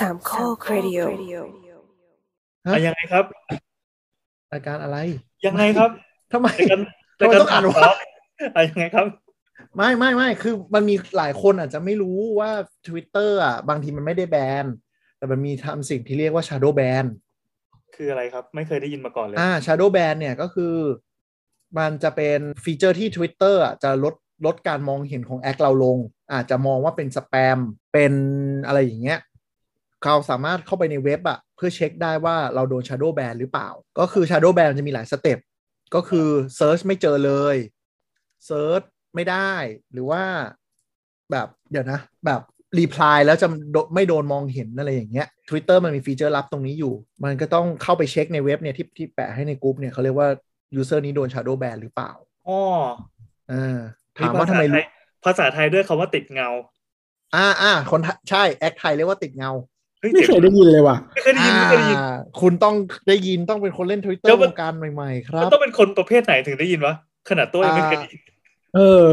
สามข้อครดิโอฮะอะยังไงครับรายการอะไร ยังไงครับทำไมรายการทำไมต้องอ่านวะอะยังไงครับ ไม่ไม่ไม่คือมันมีหลายคนอาจจะไม่รู้ว่า Twitter อะ บางทีมันไม่ได้แบน แต่มันมีทำสิ่งที่เรียกว่า shadow ban คืออะไรครับ ไม่เคยได้ยินมาก่อนเลย อ่า shadow ban เนี่ยก็คือ มันจะเป็น feature ที่ Twitter อะจะลดลดการมองเห็นของ acc เราลง อาจจะมองว่าเป็นสแปม เป็นอะไรอย่างเงี้ย เขาสามารถเข้าไปในเว็บอะเพื่อเช็คได้ว่าเราโดน shadow ban หรือเปล่า ก็คือ shadow ban มันจะมีหลายสเต็ปก็คือ search ไม่เจอเลย search ไม่ได้หรือว่าแบบเดี๋ยวนะ แบบรีプライแล้วจะโดไม่โดนมองเห็นอะไรอย่างเงี้ย Twitter มันมีฟีเจอร์ลับตรงนี้อยู่ มันก็ต้องเข้าไปเช็คในเว็บเนี่ยที่ที่แปะให้ในกลุ่มเนี่ยเขาเรียกว่า user นี้โดน shadow ban หรือเปล่า อ๋อ อ่าถามว่าทำไม ภษ รู้ ทยภาษาไทยด้วยคำว่าติดเงา อ่าอ่าคนไทยใช่แอคไทยเรียกว่าติดเงา เฮ้ย ไม่เคยได้ยินเลยว่ะไม่เคยได้ยินไม่เคยได้ยินอ่าคุณต้องได้ยินต้องเป็นคนเล่น Twitter แล้ววมันงการใหม่ๆ ครัมันบต้องเป็นคนประเภทไหนถึงได้ยินวะขนาดตัวยังไม่เคยได้ยินเออ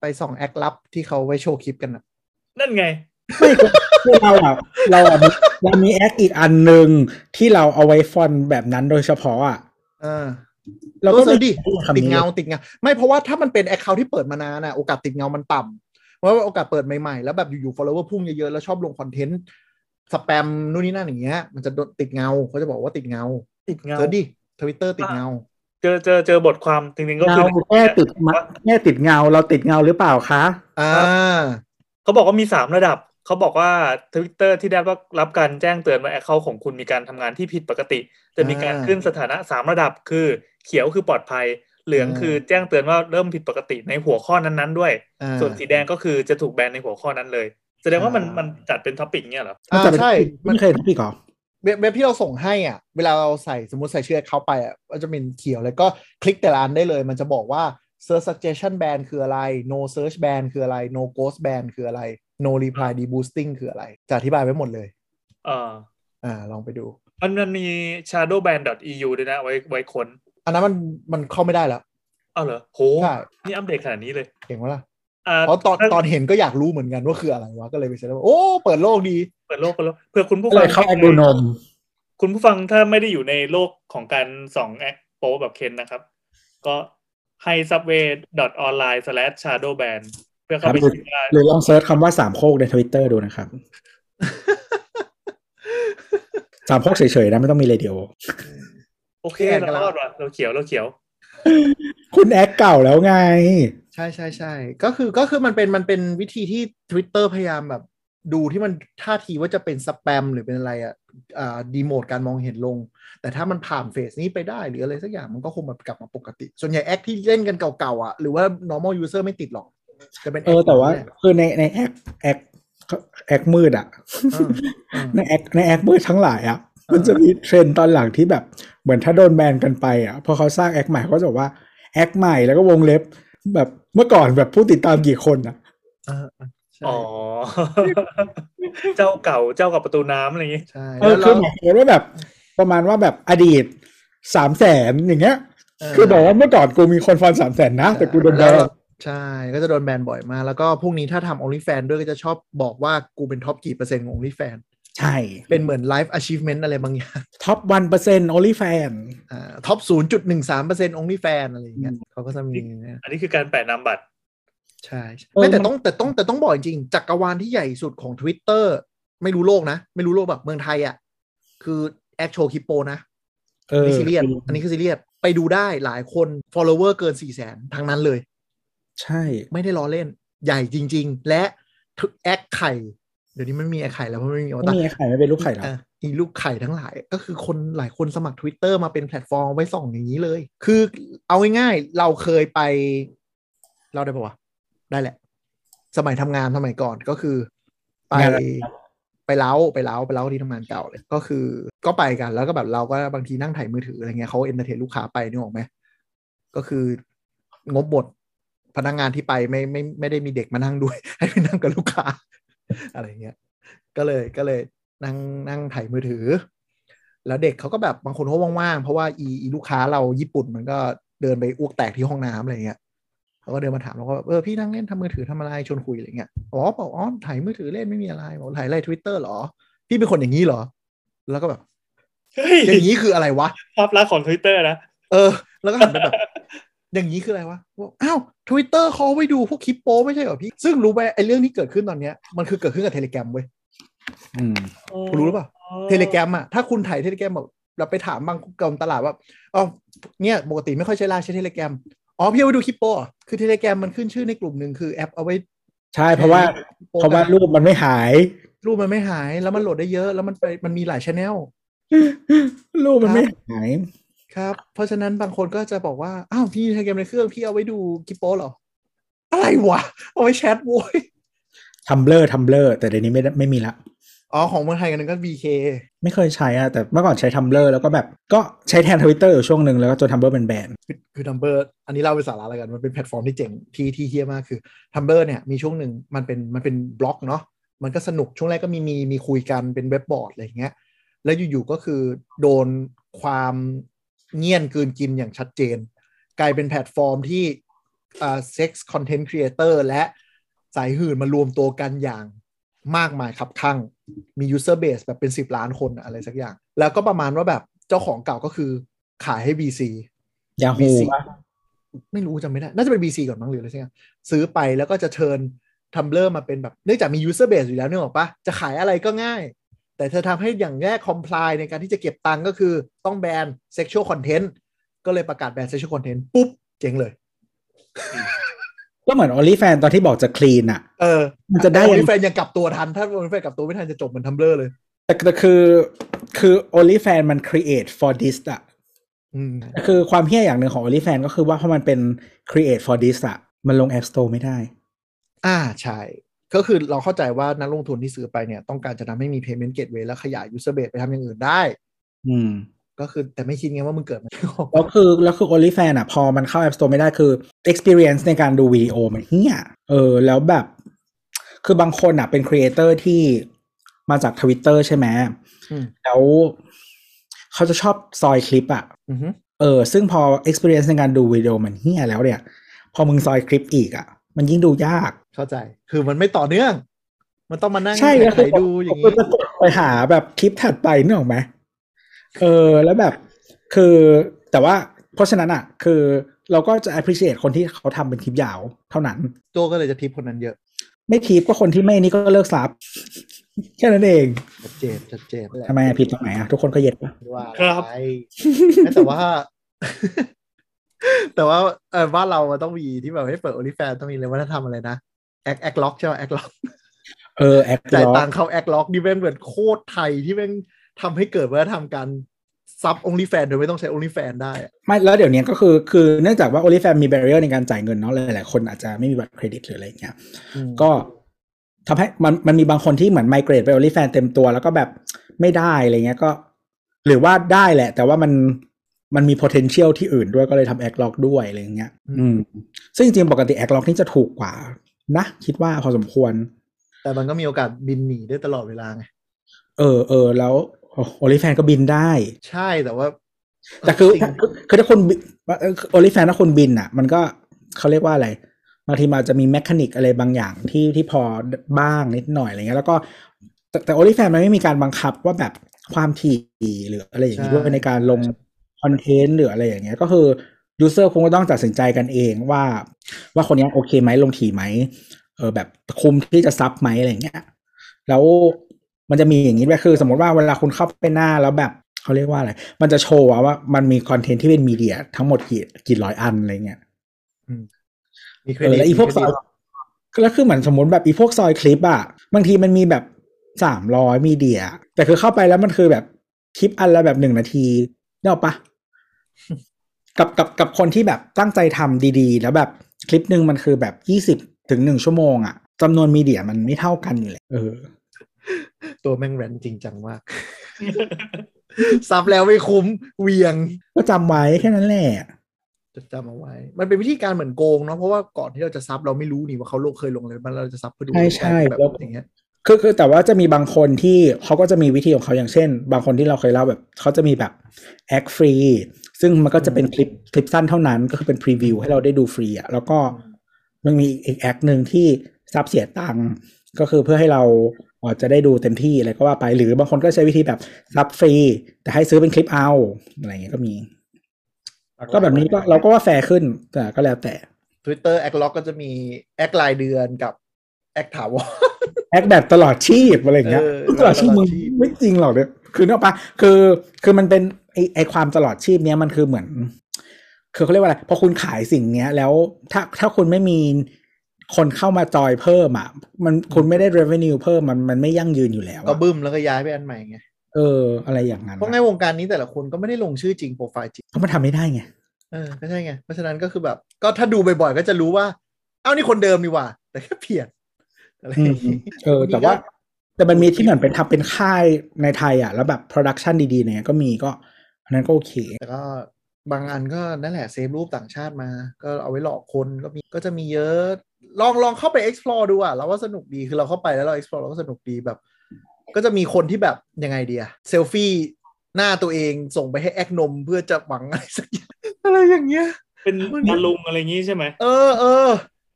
ไปส่องแอคลับที่เขาไว้โชว์คลิปกันอะนั่นไงไม่คือเราอะเราอะมีเรามีแอคอีกอันหนึ่งที่เราเอาไว้ฟอนต์แบบนั้นโดยเฉพาะอะอ่าเราก็ก็ search ดิไม่รู้คำติดนี้เงาติดเงา ไม่เพราะว่าถ้ามันเป็น account ที่เปิดมานานน่ะโอกาสติดเงามันต่ำเพราะว่าโอกาสเปิดใหม่ๆ แล้วแบบอยู่ๆ follower พุ่งเยอะๆ แล้วชอบลง content spam นู่นนี่นั่นอย่างเงี้ยมันจะโดนติดเงาเขาจะบอกว่าติดเงา ติดเงา searchดิทวิตเตอร์ติดเงา เจอเจอเจอบทความจริงๆก็คือเงาแค่ติดมาแค่ติดเงาเราติดเงาหรือเปล่าคะอ่าเขาบอกว่ามีสามระดับเขาบอกว่า Twitter ที่ได้รับการแจ้งเตือนว่า account ของคุณมีการทำงานที่ผิดปกติ จะมีการอ่าขึ้นสถานะสามระดับคือเขียวคือปลอดภัยเหลืองอ่าคือแจ้งเตือนว่าเริ่มผิดปกติในหัวข้อนั้นๆด้วยอ่าส่วนสีแดงก็คือจะถูกแบนในหัวข้อนั้นเลย แสดงว่ามันอ่ามัมันจัดเป็น topic เนี่ยเหรออ่าจะเป็นใช่มันไม่เคยพี่ก่อเว็บเว็บที่เราส่งให้อะ เวลาเราใส่สมมติใส่ชื่อเขาไปอะก็จะเป็นเขียวแล้วก็คลิกแต่ละอันได้เลย มันจะบอกว่า search suggestion ban คืออะไร no search ban คืออะไร no ghost ban คืออะไร no reply deboosting คืออะไร จะอธิบายไว้หมดเลยเอออ่าลองไปดู มันมันมี shadowban.eu ด้วยนะไว้ไว้ค้น อันนั้นมันมันเข้าไม่ได้แล้วเอาเหรอโหใช่นี่อัปเดตขนาดนี้เลยเก่งวะล่ะอ่า เพราะตอนตอนเห็นก็อยากรู้เหมือนกันว่าคืออะไรวะก็เลยไปเสิร์ชว่าโอ้เปิดโลกดี เปิดโลกเปิดโลกเพื่อคุณผู้ก็ฟัเลงยเข้าแอคดูนม คุณผู้ฟังถ้าไม่ได้อยู่ในโลกของการส่องแอคโปแบบเคนนะครับ ก็ให้ subway.online/shadowban เพื่อเข้าไปครับเช็คได้หรือลอง search คำว่าสามโคกในทวิตเตอร์ดูนะครับ สามโคกเฉยๆนะไม่ต้องมีเรดิโอโอเคแอนกัเรานแล้วรอดว่ะเราเขียวเราเขียว คุณแอคเก่าแล้วไงใช่ใช่ใช่ก็คือก็คือมันเป็นมันเป็นวิธีที่ Twitter พยายามแบบ ดูที่มันท่าทีว่าจะเป็นสแปมหรือเป็นอะไรอะอ่า demote การมองเห็นลง แต่ถ้ามันผ่าน phase นี้ไปได้หรืออะไรสักอย่างมันก็คงแบบกลับมาปกติ ส่วนใหญ่แอคที่เล่นกันเก่าๆอะหรือว่า normal user ไม่ติดหรอกจะเป็นเออแต่ว่าแอคคือในในแอคแอคแอคมืดอะเออเออในแอคในแอคมืดทั้งหลายอะมันจะมีเทรนด์ตอนหลังที่แบบเหมือนถ้าโดนแบนกันไปอะพอเขาสร้างแอคใหม่เขาก็จะบอกว่าแอคใหม่แล้วก็วงเล็บแบบ เมื่อก่อนแบบผู้ติดตามกี่คนอะเออเออใช่อ๋อ เจ้าเก่าเจ้ากับประตูน้ำอะไรอย่างงี้ใช่เออแล้วคือเราหมายถึงว่าแบบ ประมาณว่าแบบอดีตสามแสนอย่างเงี้ยเออคือบอกว่าเมื่อก่อนกูมีคนฟอลสามแสนนะ แต่กูโดนแบแล้วเราใช่ ก็จะโดนแบนบ่อยมาก แล้วก็พวกนี้ถ้าทำ OnlyFans ด้วยก็จะชอบบอกว่ากูเป็น top กี่เปอร์เซ็นต์ของ OnlyFans ใช่ เป็นเหมือน Life Achievement อะไรบางอย่าง top one percent OnlyFans อ่า top ศูนย์จุดหนึ่งสามเปอร์เซ็นต์ OnlyFans อะไรอย่างเงี้ยเขาก็จะมีเนี่ยอันนี้คือการแปะนามบัตร ใช่ไม่แต่ต้องแต่ต้องแต่ต้องบอกจริงๆจักรวาลที่ใหญ่สุดของ Twitter ไม่รู้โลกนะ ไม่รู้โลกแบบเมืองไทยอะ คือแอคโชว์คลิปโป๊นะเอออันอนี้ซีเรียสอันนี้คือซีเรียสไปดูได้หลายคน follower เกินสี่แสนทั้งนั้นเลย ใช่ ไม่ได้ล้อเล่น ใหญ่จริง ๆ และแอคไข่เดี๋ยวนี้มันมีแอคไข่แล้วเพราะไม่มีอวาตารไม่ตารมีไข่ไม่เป็นรูปไข่หรอกอะอีลูกไข่ทั้งหลาย ก็คือคนหลายคนสมัคร Twitter มาเป็นแพลตฟอร์มไว้ส่องอย่างนี้เลย คือเอาง่ายๆเราเคยไป เราได้ปะวะได้แหละ สมัยทำงานสมัยก่อนก็คือ ไปงานอะไรไปเล้าไปเล้าไปเล้าที่ทำงานเก่าเลย ก็คือก็ไปกันแล้วก็แบบเราก็บางทีนั่งไถมือถืออะไรเงี้ยเขา entertain ลูกค้าไปนึกออกไหมก็คืองบหมดพนักงานที่ไปไม่ไม่ไม่ได้มีเด็กมานั่งด้วย ให้ไปนั่งกับลูกค้า อะไรเงี้ยก็เลยก็เลยนั่งนั่งถ่ายมือถือ แล้วเด็กเขาก็แบบบางคนเขาว่างๆ เพราะว่าอีอีลูกค้าเราญี่ปุ่นมันก็เดินไปอ้วกแตกที่ห้องน้ำอะไรเงี้ยเขาก็เดินมาถามเราก็แบบเออพี่นั่งเล่นทำมือถือทำอะไรชวนคุยอะไรเงี้ยอ๋อบอกอ๋อถ่ายมือถือเล่นไม่มีอะไรบอกถ่ายอะไรทวิตเตอร์หรอ พี่เป็นคนอย่างนี้เหรอ แล้วก็แบบเฮ้ยอย่างนี้คืออะไรวะภาพลักษณ์ของทวิตเตอร์นะเออ แล้วก็หันไปแบบ อย่างนี้คืออะไรวะบอกอ้าวทวิตเตอร์เขาไปดูพวกคลิปโป๊ไม่ใช่เหรอพี่ ซึ่งรู้ไหมไอ้เรื่องที่เกิดขึ้นตอนเนี้ยมันคือเกิดขึ้นกับเทเลแกรมเว้ยอืมคุณรู้หรือเปล่าเทเลแกรมอะถ้าคุณถ่ายเทเลแกรมแบบเราไปถามบางกลุ่มตลาดว่าอ๋อเนี่ยปกติไม่ค่อยใช้ไลน์ใช้เทเลแกรมอ๋อพี่เอาไปดูคลิปโป๊เหรอคือเทเลแกรมมันขึ้นชื่อในกลุ่มหนึ่งคือแอปเอาไว้ ใช่เพราะว่าโปรเพราะว่ากันรูปมันไม่หาย รูปมันไม่หายแล้วมันโหลดได้เยอะ แล้วมันไปมันมีหลาย channel รูปมันไม่หาย ครับ เพราะฉะนั้นบางคนก็จะบอกว่า อ้าวพี่ใช้แกรมในเครื่องพี่เอาไว้ดูคลิปโป๊เหรอ อะไรวะ เอาไว้แชทโว้ย Tumblr Tumblr แต่เดี๋ยวนี้ไม่ได้ไม่มีละอ๋อ ของเมืองไทยอันนึงก็ VK ไม่เคยใช้อะแต่เมื่อก่อนใช้ Tumblr แล้วก็แบบก็ใช้แทนทวิตเตอร์อยู่ช่วงหนึ่งแล้วก็จน Tumblr เป็นแบนคือคือ Tumblr อันนี้เล่าเป็นสาระแล้วกัน มันเป็นแพลตฟอร์มที่เจ๋งที่ที่เหี้ยมากคือ Tumblr เนี่ยมีช่วงหนึ่งมันเป็นมันเป็นบล็อกเนาะมันก็สนุกช่วงแรกก็มีมีมีคุยกันเป็นเว็บบอร์ดอะไรอย่างเงี้ยแล้วอยู่ๆก็คือโดนความ เงี่ยนกลืนกินอย่างชัดเจน กลายเป็นแพลตฟอร์มที่อ่า sex content creator และสายหื่นมารวมตัวกันอย่างมากมายครับข้างมี user base แบบเป็น 10 ล้านคนอะอะไรสักอย่าง แล้วก็ประมาณว่าแบบเจ้าของเก่าก็คือขายให้ VC ยาฮู VC ปะไม่รู้จำไม่ได้ น่าจะเป็น BC ก่อนมั้งหรืออะไรสักอย่างซื้อไปแล้วก็จะเชิญทัมเบลอร์มาเป็นแบบ เนื่องจากมี user base อยู่แล้วเนี่ยหรอกปะจะขายอะไรก็ง่าย แต่เธอทำให้อย่างแรก comply ในการที่จะเก็บตังค์ก็คือต้องแบน sexual content ก็เลยประกาศแบน sexual content ปุ๊บ เจ๊งเลย ก็เหมือน o อ l y f a n ตอนที่บอกจะคลีนอะเออ มันจะได้โอยังลิแฟนยังกลับตัวทัน ถ้าโอลิแฟนกลับตัวไม่ทันจะจบเหมือนทัมเบลอร์เลย แต่แต่คือคือ OnlyFans มัน create for this อะอืมคือความเฮี้ยอย่างหนึ่งของ OnlyFans ก็คือว่าเพราะมันเป็น create for this อะมันลง App Store ไม่ได้ อ่าใช่ ก็คือเราเข้าใจว่านักลงทุนที่ซื้อไปเนี่ยต้องการจะทำให้มี payment gateway แล้วขยาย user base ไปทำอย่างอื่นได้ อืม ก็คือแต่ไม่คิดไงว่ามึงเกิดมาแล้วคือแล้วคือ OnlyFans อะ พอมันเข้า App Store ไม่ได้คือ experience ในการดูวิดีโอมันเหี้ยเออ แล้วแบบ คือบางคนอะเป็น creator ที่มาจากทวิตเตอร์ใช่ไหมอืมแล้วเขาจะชอบซอยคลิปอะอือฮึเออ ซึ่งพอ experience ในการดูวิดีโอมันเหี้ยแล้วเนี่ย พอมึงซอยคลิปอีกอะ มันยิ่งดูยาก เข้าใจ คือมันไม่ต่อเนื่อง มันต้องมานั่งใช่แล้วไถดูอย่างนี้นี้ไปหาแบบคลิปถัดไปนึกออกไหมเออ แล้วแบบ คือแต่ว่าเพราะฉะนั้นอะ คือเราก็จะ appreciate คนที่เขาทำเป็นคลิปยาวเท่านั้น โจก็เลยจะทิปคนนั้นเยอะ ไม่ทิปก็คนที่ไม่นี่ก็เลิก sub แค่นั้นเองชัดเจนชัดเจนทำไมอะผิดตรงไหนอะทุกคนก็เย็ดปะว่าครับอะไรแต่ว่า แต่ว่าเออบ้านเรามันต้องมีที่แบบให้เปิด OnlyFans ต้องมีเลยว่าถ้าทำอะไรนะ แอคแอคล็อกใช่ไหมแอคล็อกเออแอคล็อกจ่ายตังค์เข้าแอคล็อกนี่แม่งเหมือนโคตรไทยที่แม่งทำให้เกิดวัฒนธรรมการ sub OnlyFans โดยไม่ต้องใช้ OnlyFans ได้อะไม่แล้วเดี๋ยวนี้ก็คือคือเนื่องจากว่า OnlyFans มี barrier ในการจ่ายเงินเนาะหลายๆคนอาจจะไม่มีบัตรเครดิตหรืออะไรอย่างเงี้ยอืมก็ทำให้มันมันมีบางคนที่เหมือน migrate ไป OnlyFans เต็มตัวแล้วก็แบบไม่ได้อะไรเงี้ยก็ หรือว่าได้แหละ แต่ว่ามันมันมี potential ที่อื่นด้วยก็เลยทำ แอคล็อก ด้วยอะไรเงี้ย อืม ซึ่งจริงๆ ปกติ แอคล็อก นี่จะถูกกว่า นะ คิดว่าพอสมควร แต่มันก็มีโอกาสบินหนีได้ตลอดเวลาไงเออเออแล้ว OnlyFans ก็บินได้ ใช่แต่ว่า แต่คือสิ่งคือคือถ้าคน OnlyFans ถ้าคนบินอะ มันก็เขาเรียกว่าอะไรบางทีมันอาจจะมี mechanic อะไรบางอย่างที่ที่พอบ้างนิดหน่อยอะไรเงี้ยแล้วก็ แต่แต่ OnlyFans มันไม่มีการบังคับว่าแบบความถี่หรืออะไรอย่างนี้ด้วยในการลงคอนเทนต์หรืออะไรอย่างเงี้ยก็คือ ยูเซอร์คงก็ต้องตัดสินใจกันเองว่า ว่าคนเนี้ยโอเคไหมลงถี่ไหมเออแบบคุมที่จะซับไหมอะไรอย่างเงี้ย แล้วมันจะมีอย่างนี้ด้วยคือ สมมติว่าเวลาคุณเข้าไปหน้าแล้วแบบเขาเรียกว่าอะไร มันจะโชว์ว่ามันมีคอนเทนต์ที่เป็นมีเดียทั้งหมดกี่กี่ร้อยอันอะไรเงี้ยมีเครเออดิตแล้วอีพวกมีซเครอยดิตแล้วคือเหมือนสมมติแบบอีพวกซอยคลิปอะบางทีมันมีแบบสามร้อยมีเดีย แต่คือเข้าไปแล้วมันคือแบบคลิปอันละแบบหนึ่งนาทีเนี่ยปะ กับกับกับคนที่แบบตั้งใจทำดีๆ แล้วแบบคลิปหนึ่งมันคือแบบยี่สิบถึงหนึ่งชั่วโมงอะจำนวนมีเดียมันไม่เท่ากันอยู่เลยเออ ตัวแม่งแรนจริงจังมากซับแล้วไม่คุ้มเหวียง ก็จำไว้แค่นั้นแหละจะจำเอาไว้ มันเป็นวิธีการเหมือนโกงเนาะเพราะว่าก่อนที่เราจะซับเราไม่รู้นี่ว่าเขาลงเคยลงอะไรบ้างเราจะซับเพื่อดูใช่ใช่แบบแล้วอย่างเงี้ยคือคือแต่ว่าจะมีบางคนที่เขาก็จะมีวิธีของเขาอย่างเช่น บางคนที่เราเคยเล่าแบบเขาจะมีแบบ acc ฟรี ซึ่งมันก็จะเป็นคลิปคลิปสั้นเท่านั้นก็คือเป็น preview ให้เราได้ดูฟรีอะแล้วก็มันมีอีก acc หนึ่งที่ sub เสียตังค์ก็คือเพื่อให้เราอ๋อจะได้ดูเต็มที่อะไรก็ว่าไป หรือบางคนก็ใช้วิธีแบบ sub ฟรี แต่ให้ซื้อเป็นคลิปเอาอะไรอย่างเงี้ยก็มี ก็แบบนี้ก็เราก็ว่าแฟร์ขึ้น แต่ก็แล้วแต่ Twitter acc ล็อกก็จะมี acc รายเดือนกับ acc ถาวร acc แบบตลอดชีพอะไรอย่างเงี้ยเออตลอดชีพตลอดมึงชีพไม่จริงหรอกเนี่ย คือนึกออกปะคือคือมันเป็นไอไอความตลอดชีพเนี้ยมันคือเหมือน คือเขาเรียกว่าอะไรพอคุณขายสิ่งเนี้ย แล้วถ้าถ้าคุณไม่มีคนเข้ามาจอยเพิ่มอะ มันคุณไม่ได้ revenue เพิ่มมันมันไม่ยั่งยืนอยู่แล้วก็อะบึ้มแล้วก็ย้ายไปอันใหม่ไงเออ อะไรอย่างนั้นเพราะไงวงการนี้แต่ละคนก็ไม่ได้ลงชื่อจริงโปรไฟล์จริงเพราะมันทำไม่ได้ไงเออก็ใช่ไงเพราะฉะนั้นก็คือแบบ ก็ถ้าดูบ่อยๆก็จะรู้ว่า เอ้านี่คนเดิมนี่หว่า แต่แค่เปลี่ยนอะไรออืย่ามงงี้เออ แต่ว่า แต่มันมีที่เหมือนเป็นทำเป็นค่ายในไทยอะ แล้วแบบ production ดีๆเนี่ยก็มีก็อันนั้นก็โอเค แต่ก็บางอันก็นั่นแหละเซฟรูปต่างชาติมา ก็เอาไว้หลอกคนก็มีก็จะมีเยอะ ลองลองเข้าไป explore ดูอะเราว่าสนุกดีคือเราเข้าไปแล้วเรา explore เราก็สนุกดีแบบ ก็จะมีคนที่แบบยังไงดีอะเซลฟี่หน้าตัวเองส่งไปให้แอคนมเพื่อจะหวังอะไรสักอย่างอะไรอย่างเงี้ย เป็นมันหน้าลุงอะไรอย่างงี้ใช่ไหมเออเออ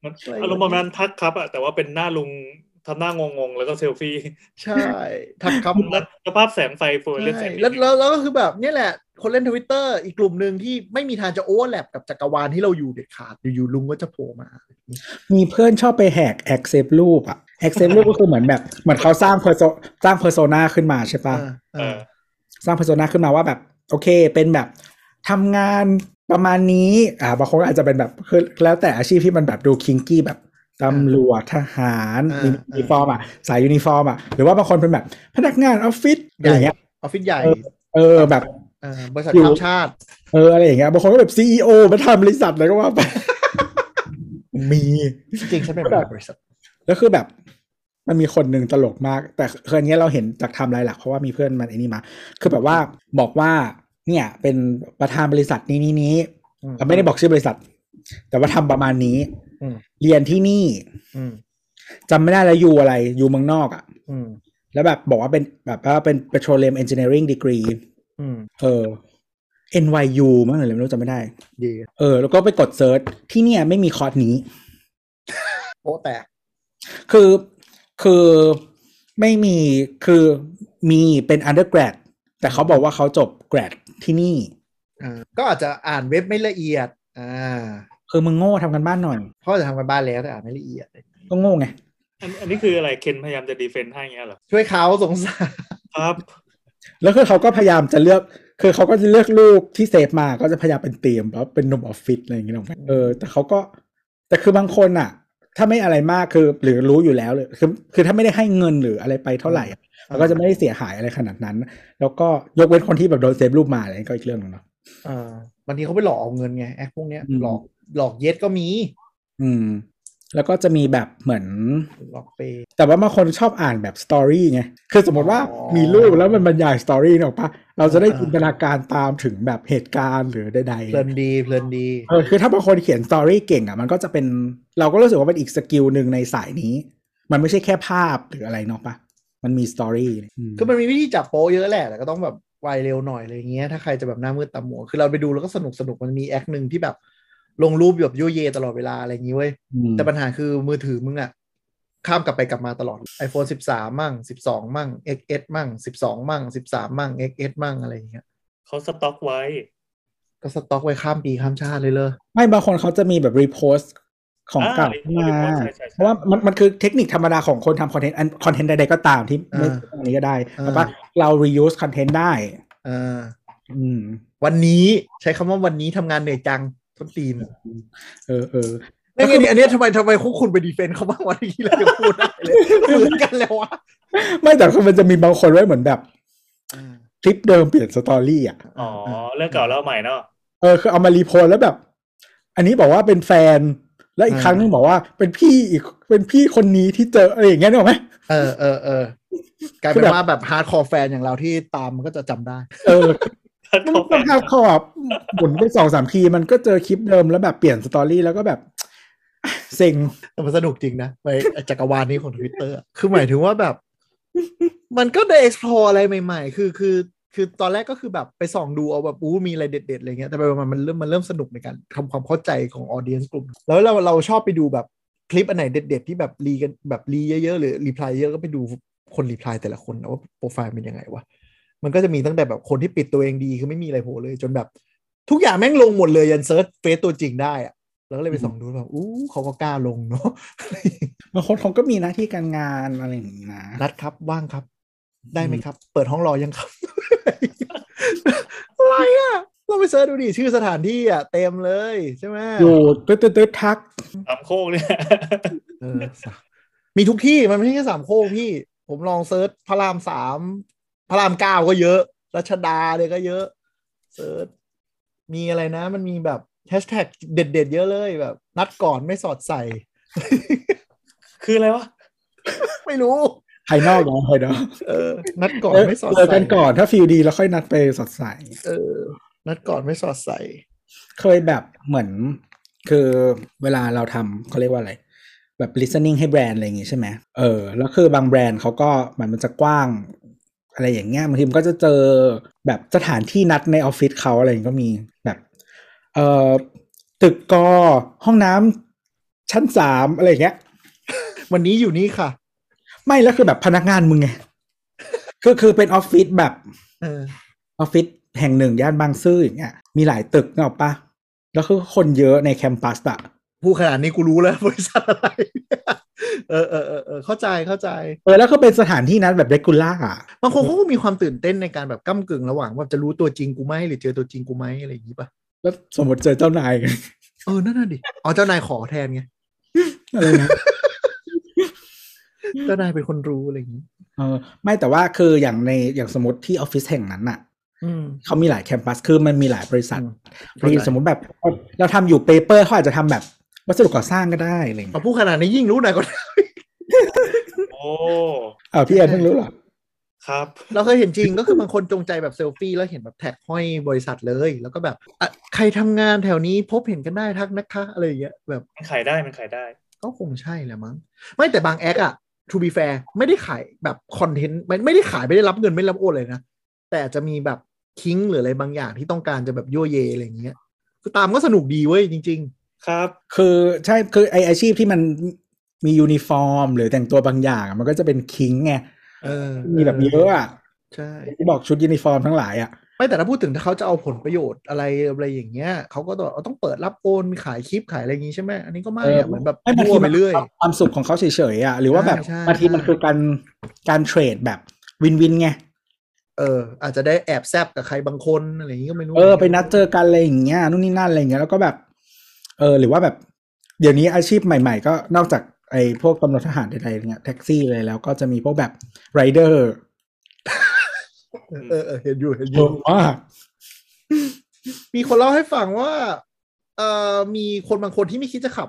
มันอะไรอารมณ์ประมาณทักครับอะแต่ว่าเป็นหน้าลุง ทำหน้างงๆ แล้วก็เซลฟี่ ใช่ทักครับแล้วสภาพแสงไฟโฟลเลนแสใช่งแล้วแล้วแล้วก็คือแบบเนี่ยแหละ คนเล่นทวิตเตอร์อีกกลุ่มหนึ่งที่ไม่มีทางจะโอเวอร์แลปกับจักรวาลที่เราอยู่เด็ดขาด อยู่ๆลุงก็จะโผล่มา มีเพื่อนชอบไปแหกแอคเซปรูปอะแอคเซปรูปก็คือเหมือนแบบ เหมือนเขาสร้างเพอร์โซสร้าง persona ขึ้นมาใช่ปะเออเอเอออสร้างเพอร์โซนาขึ้นมาว่าแบบ โอเคเป็นแบบทำงานประมาณนี้ อ่าบางคนก็อาจจะเป็นแบบคือแล้วแต่อาชีพที่มันแบบดู kinky แบบ ตำรวจทหารมียูนิฟอร์มอะสายยูนิฟอร์มอะหรือว่าบางคนเป็นแบบ พนักงานออฟฟิศอะไรอย่างเงี้ยออฟฟิศใหญ่ เออเออแบบเออบริษัทอยู่ข้ามชาติ เอออะไรอย่างเงี้ยบางคนก็แบบซีอมาทำบริษัทอะไรก็ว่าไปมีจริงๆฉันเป็นประธานบริษัทแล้วคือแบบมันมีคนหนึ่งตลกมาก แต่คืนนี้เราเห็นจากไทำลายหลักเพราะว่ามีเพื่อนมันไอ้นี่มา คือแบบว่าบอกว่า เนี่ย เป็นประธานบริษัทนี้นี้นี้อืมเราไม่ได้บอกชื่อบริษัท แต่ว่าทำประมาณนี้อืม เรียนที่นี่อืมจำไม่ได้แล้วอยู่อะไร อยู่เมืองนอกอะ่ะอืมแล้วแบบบอกว่าเป็นแบบว่าเป็น petroleum engineering degree อืมเออ NYU มั้งหรืออะไรไม่รู้จำไม่ได้ดีเออ แล้วก็ไปกด search ที่เนี่ยไม่มีคอร์สนี้โป๊ะแตกคือคือไม่มีคือมีเป็น undergrad แต่เขาบอกว่าเขาจบ grad ที่นี่อ่าก็อาจจะอ่านเว็บไม่ละเอียด อ่า คือมึงโง่ทำการบ้านหน่อยเพราะจะทำการบ้านแล้วแต่อ่านไม่ละเอียดก็โง่ไงอันอันนี้คืออะไรเคนพยายามจะ defend ให้เงี้ยเหรอช่วยเขาสงสารครับ แล้วคือเขาก็พยายามจะเลือก คือเขาก็จะเลือกรูปที่เซฟมาก็จะพยายามเป็นเตรียมแล้วเป็นนมออฟฟิศอะไรอย่างเงี้ยหรอกไหมเออแต่เขาก็แต่คือบางคนอะ ถ้าไม่อะไรมากคือหรือรู้อยู่แล้วเลยคือคือถ้าไม่ได้ให้เงินหรืออะไรไปเท่าไหร่อะมันก็จะไม่ได้เสียหายอะไรขนาดนั้น แล้วก็ยกเว้นคนที่แบบโดนเซฟรูปมาอะไรก็อีกเรื่องหนึงเนาะอ่าบางทีเขาไปหลอกเอาเงินไงแอคพวกเนี้ยอืมหลอก หลอกเย็ดก็มี อืม แล้วก็จะมีแบบเหมือนหลอกเปย์แต่ว่าบางคนชอบอ่านแบบ story ไงคือสมมติว่าอ๋อมีรูปแล้วมันบรรยาย story นึกออกปะเราจะได้อ่าจินตนาการตามถึงแบบเหตุการณ์หรือใดเพลินดีเพลินดีๆเออคือถ้าบางคนเขียน story เก่งอะมันก็จะเป็นเราก็รู้สึกว่าเป็นอีก skill หนึ่งในสายนี้ มันไม่ใช่แค่ภาพหรืออะไรเนาะปะมันมี story มคือมันมีวิธีจับโป๊ะเยอะแหละแต่ก็ต้องแบบไวเร็วหน่อยอะไรเงี้ยถ้าใครจะแบบหน้ามืดตามัวคือเราไปดูแล้วก็สนุกสนุกมันมี acc หนึ่งที่แบบ ลงรูปแบบยั่วเย็ดตลอดเวลาอะไรอย่างงี้เว้ยอืมแต่ปัญหาคือมือถือมึงอะข้ามกลับไปกลับมาตลอด iPhone 13 มั่ง 12 มั่ง XS มั่ง 12 มั่ง 13 มั่ง XS มั่งอะไรอย่างเงี้ยเขาสต็อกไว้ ก็สต็อกไว้ข้ามปีข้ามชาติเลยเลยไม่บางคนเขาจะมีแบบ repost ของเก่าอ่าขึ้นมา repost ใช่ใช่ใช่เพราะว่ามันมันคือเทคนิคธรรมดาของคนทำคอนเทนต์อันคอนเทนต์ใดๆก็ตามที่ไม่ใช่อันนี้ก็ได้แล้วก็เรา reuse คอนเทนต์ได้อ่าอืมวันนี้ใช้คำว่าวันนี้ทำงานเหนื่อยจัง ต้นตีนเออเออไม่ไงอันเนี้ยทำไมทำไมคุคุณไป defend เขาบ้างวันนี้เราจะพูดได้เลยเหมือนกันแล้ววะไม่แต่คือมันจะมีบางคนไว้เหมือนแบบคลิปเดิมเปลี่ยน story อะอ๋อเรื่องเก่าเล่าใหม่เนาะเออคือเอามา repost แล้วแบบ อันนี้บอกว่าเป็นแฟน แล้วอีกอ่าครั้งนึงบอกว่าเป็นพี่อีกเป็นพี่คนนี้ที่เจออะไรอย่างเงี้ยนึกออกไหมเออเออเออกลายเป็นว่าแบบ hardcore fan อย่างเราที่ตามมันก็จะจำได้ เออถ้า มัน เขา ก็ภาพขอบหมุนไปสองสามทีมันก็เจอคลิปเดิมแล้วแบบเปลี่ยนสตอรี่แล้วก็แบบ เซ็ง แต่มันสนุกจริงนะไปจักรวาลนี้ของทวิตเตอร์คือหมายถึงว่าแบบ มันก็ได้ explore อะไรใหม่ๆ คือคือ คือตอนแรกก็คือแบบไปส่องดูเอาแบบอู้มีอะไรเด็ดๆอะไรเงี้ยแต่ไปมามันเริ่มมันเริ่มสนุกในการทำความเข้าใจของออเดียนกลุ่ม แล้วเราเราชอบไปดูแบบคลิปอันไหนเด็ดๆ ที่แบบรีกันแบบรีเยอะๆ หรือรีพลายเยอะก็ไปดู คนรีプライแต่ละคนนะว่าโปรไฟล์เป็นยังไงวะ มันก็จะมีตั้งแต่แบบคนที่ปิดตัวเองดีคือไม่มีอะไรโผล่เลยจนแบบ ทุกอย่างแม่งลงหมดเลยยัน search เฟซตัวจริงได้อะแล้วก็เลยไปส่องดูแบบอู้เขาก็กล้าลงเนาะบางคนเขาก็มีหน้าที่การงานอะไรอย่างนี้นะนัดครับว่างครับ ได้ไหมครับ เปิดห้องรอยังครับอะไรอะเราไป search ดูดิชื่อสถานที่อะเต็มเลยใช่ไหมอยู่ตึ๊ดตึ๊ดตึ๊ดแท็กสามโคกเนี่ยเออสะมีทุกที่มันไม่ใช่แค่สามโคกพี่ ผมลอง search พระรามสาม พระรามเก้าก็เยอะ รัชดาเนี่ยก็เยอะ search มีอะไรนะ มันมีแบบแฮชแท็กเด็ดๆ เยอะเลยแบบ นัดก่อนไม่สอดใส่ คืออะไรวะ ไม่รู้ภายนอกนะภายนอกเออ นัดก่อนไม่สอดเจอใส่กันก่อนถ้า feel ดีแล้วค่อยนัดไปสอดใส่เออ นัดก่อนไม่สอดใส่ เคยแบบเหมือน คือเวลาเราทำเขาเรียกว่าอะไร แบบ listening ให้แบรนด์อะไรอย่างงี้ใช่ไหมเออแล้วคือบางแบรนด์เขาก็มันมันจะกว้าง อะไรอย่างเงี้ยบางทีมันก็จะเจอแบบสถานที่นัดในออฟฟิศเขาอะไรอย่างงี้ก็มีแบบเอ่อตึกกอห้องน้ำชั้นสามอะไรอย่างเงี้ย วันนี้อยู่นี่ค่ะ ไม่แล้วคือแบบพนักงานมึงไงคือคือเป็นออฟฟิศแบบเออออฟฟิศแห่งหนึ่งย่านบางซื่ออย่างเงี้ยมีหลายตึกเนกอะปะแล้วคือคนเยอะในแคมปัสอะพูดขนาดนี้กูรู้แล้วบริษัทอะไร เออเออเออเออเข้าใจเข้าใจ เออแล้วก็เป็นสถานที่นัดแบบเรกูล่าอะบางคนเขาก็มีความตื่นเต้นในการแบบก้ากึ่งระหว่างว่าจะรู้ตัวจริงกูไหมหรือเจอตัวจริงกูไหมอะไรอย่างนี้ป่ะแล้วสมมติเจอเจ้านายเออนั่นน่ะดิอ๋อเจ้านายขอแทนไงอะไรนะเจ้านายเป็นคนรู้อะไรอย่างนี้เออไม่แต่ว่าคืออย่างในอย่างสมมติที่ออฟฟิศแห่งนั้นอะอืมเขามีหลายแคมปัส คือมันมีหลายบริษัทอืมบางทีสมมติแบบ เราทำอยู่เปเปอร์เขาอาจจะทำแบบ วัสดุก่อสร้างก็ได้อะไรอย่างพอเงี้ยพูดขนาดนี้ยิ่งรู้หน่อยก็โอ้เออพี่แอนเพิ่งรู้เหรอครับ เราเคยเห็นจริงก็คือบางคนจงใจแบบเซลฟี่แล้วเห็นแบบแท็กห้อยบริษัทเลย แล้วก็แบบอะใครทำงานแถวนี้พบเห็นกันได้ทักนะคะอะไรอย่างเงี้ยแบบมันขายได้มันขายได้ ก็คงใช่แหละมั้ง ไม่แต่บาง acc อะ to be fair ไม่ได้ขายแบบคอนเทนต์ไม่ไม่ได้ขายไม่ได้รับเงินไม่รับโอนเลยนะ แต่อาจจะมีแบบ kink หรืออะไรบางอย่างที่ต้องการจะแบบยั่วเยอะไรอย่างเงี้ยคือตามก็สนุกดีเว้ยจริง ครับ คือใช่คือไอ้อาชีพที่มันมียูนิฟอร์ม หรือแต่งตัวบางอย่างอะมันก็จะเป็น kink ไงๆเออมีแบบเยอะอะใช่ที่บอกชุดยูนิฟอร์มทั้งหลายอะไม่แต่ถ้าพูดถึงถ้าเขาจะเอาผลประโยชน์อะไรอะไรอย่างเงี้ยเขาก็ต้องต้องเปิดรับโอนมีขายคลิปขายอะไรอย่างงี้ใช่ไหมอันนี้ก็ไม่อะเหมือนแบบไม่บางมั่ทีวไปมันเรื่อยความสุขของเขาเฉยๆอะหรือว่าแบบใช่ใช่บางทีมันคือการการเทรดแบบวินวินไงเออ อาจจะได้แอบแซบกับใครบางคนอะไรอย่างงี้ก็ไม่รู้เออไปนัดเจอกันอะไรอย่างเงี้ยนู่นนี่นั่นอะไรอย่างเงี้ยแล้วก็แบบ เออหรือว่าแบบเดี๋ยวนี้อาชีพใหม่ๆ ก็นอกจากไอ้พวกตำรวจทหารใดๆเนี่ยแท็กซี่เลยแล้วก็จะมีพวกแบบไรเดอร์เออเออเห็นอยู่เห็นอเยยู่อะมากมีคนเล่าให้ฟังว่า เอ่อมีคนบางคนที่ไม่คิดจะขับ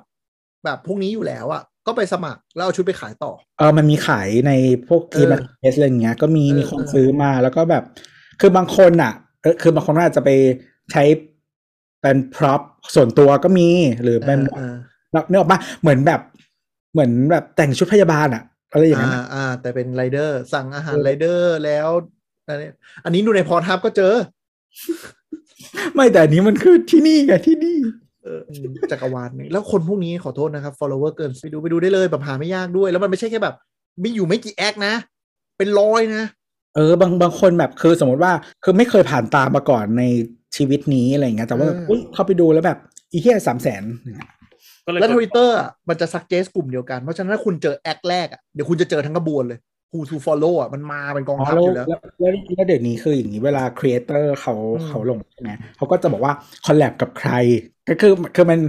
แบบพวกนี้อยู่แล้วอะก็ไปสมัครแล้วเอาชุดไปขายต่อ เออมันมีขายในพวกเอทีอมเอสอะไรอย่างเงี้ย ก็มีเออมีคนเออซื้อมาแล้วก็แบบ คือบางคนอะเออคือบางคนอาจจะไปใช้ เป็นพร็อพส่วนตัวก็มีหรือเป็นเออเนื้อออกมาเหมือนแบบเหมือนแบบแต่งชุดพยาบาลอะอะไรอย่างอ่านั้นอะอ่า แต่เป็นไรเดอร์สั่งอาหารเออไรเดอร์แล้วอันนี้อันนี้ดูในพอทับก็เจอ ไม่แต่อันนี้มันคือที่นี่ไงที่นี่เออจักรวาลนี้แล้วคนพวกนี้ขอโทษนะครับ follower เกินไปดูไปดูได้เลยแบบหาไม่ยากด้วย แล้วมันไม่ใช่แค่แบบมีอยู่ไม่กี่แอคนะ เป็นร้อยนะ เออบางบางคนแบบคือสมมติว่าคือไม่เคยผ่านตามมาก่อนใน ชีวิตนี้อะไรอย่างเงี้ยแต่ว่าเอออุ๊ยเข้าไปดูแล้วแบบอีเหี้ยสามแสนก็เลยแล้วทวิตเตอร์อะมันจะ suggest กลุ่มเดียวกัน เพราะฉะนั้นถ้าคุณเจอ acc แรกอะเดี๋ยวคุณจะเจอทั้งกระบวนเลย who to follow อะมันมาเป็นกองอ๋อทัพแล้วอยู่แล้วแล้วแล้วแล้วเดี๋ยวนี้คืออย่างนี้เวลา creator เขาอืมเขาลงใช่ไหมเขาก็จะบอกว่า collab กับใคร ก็คือคือมัน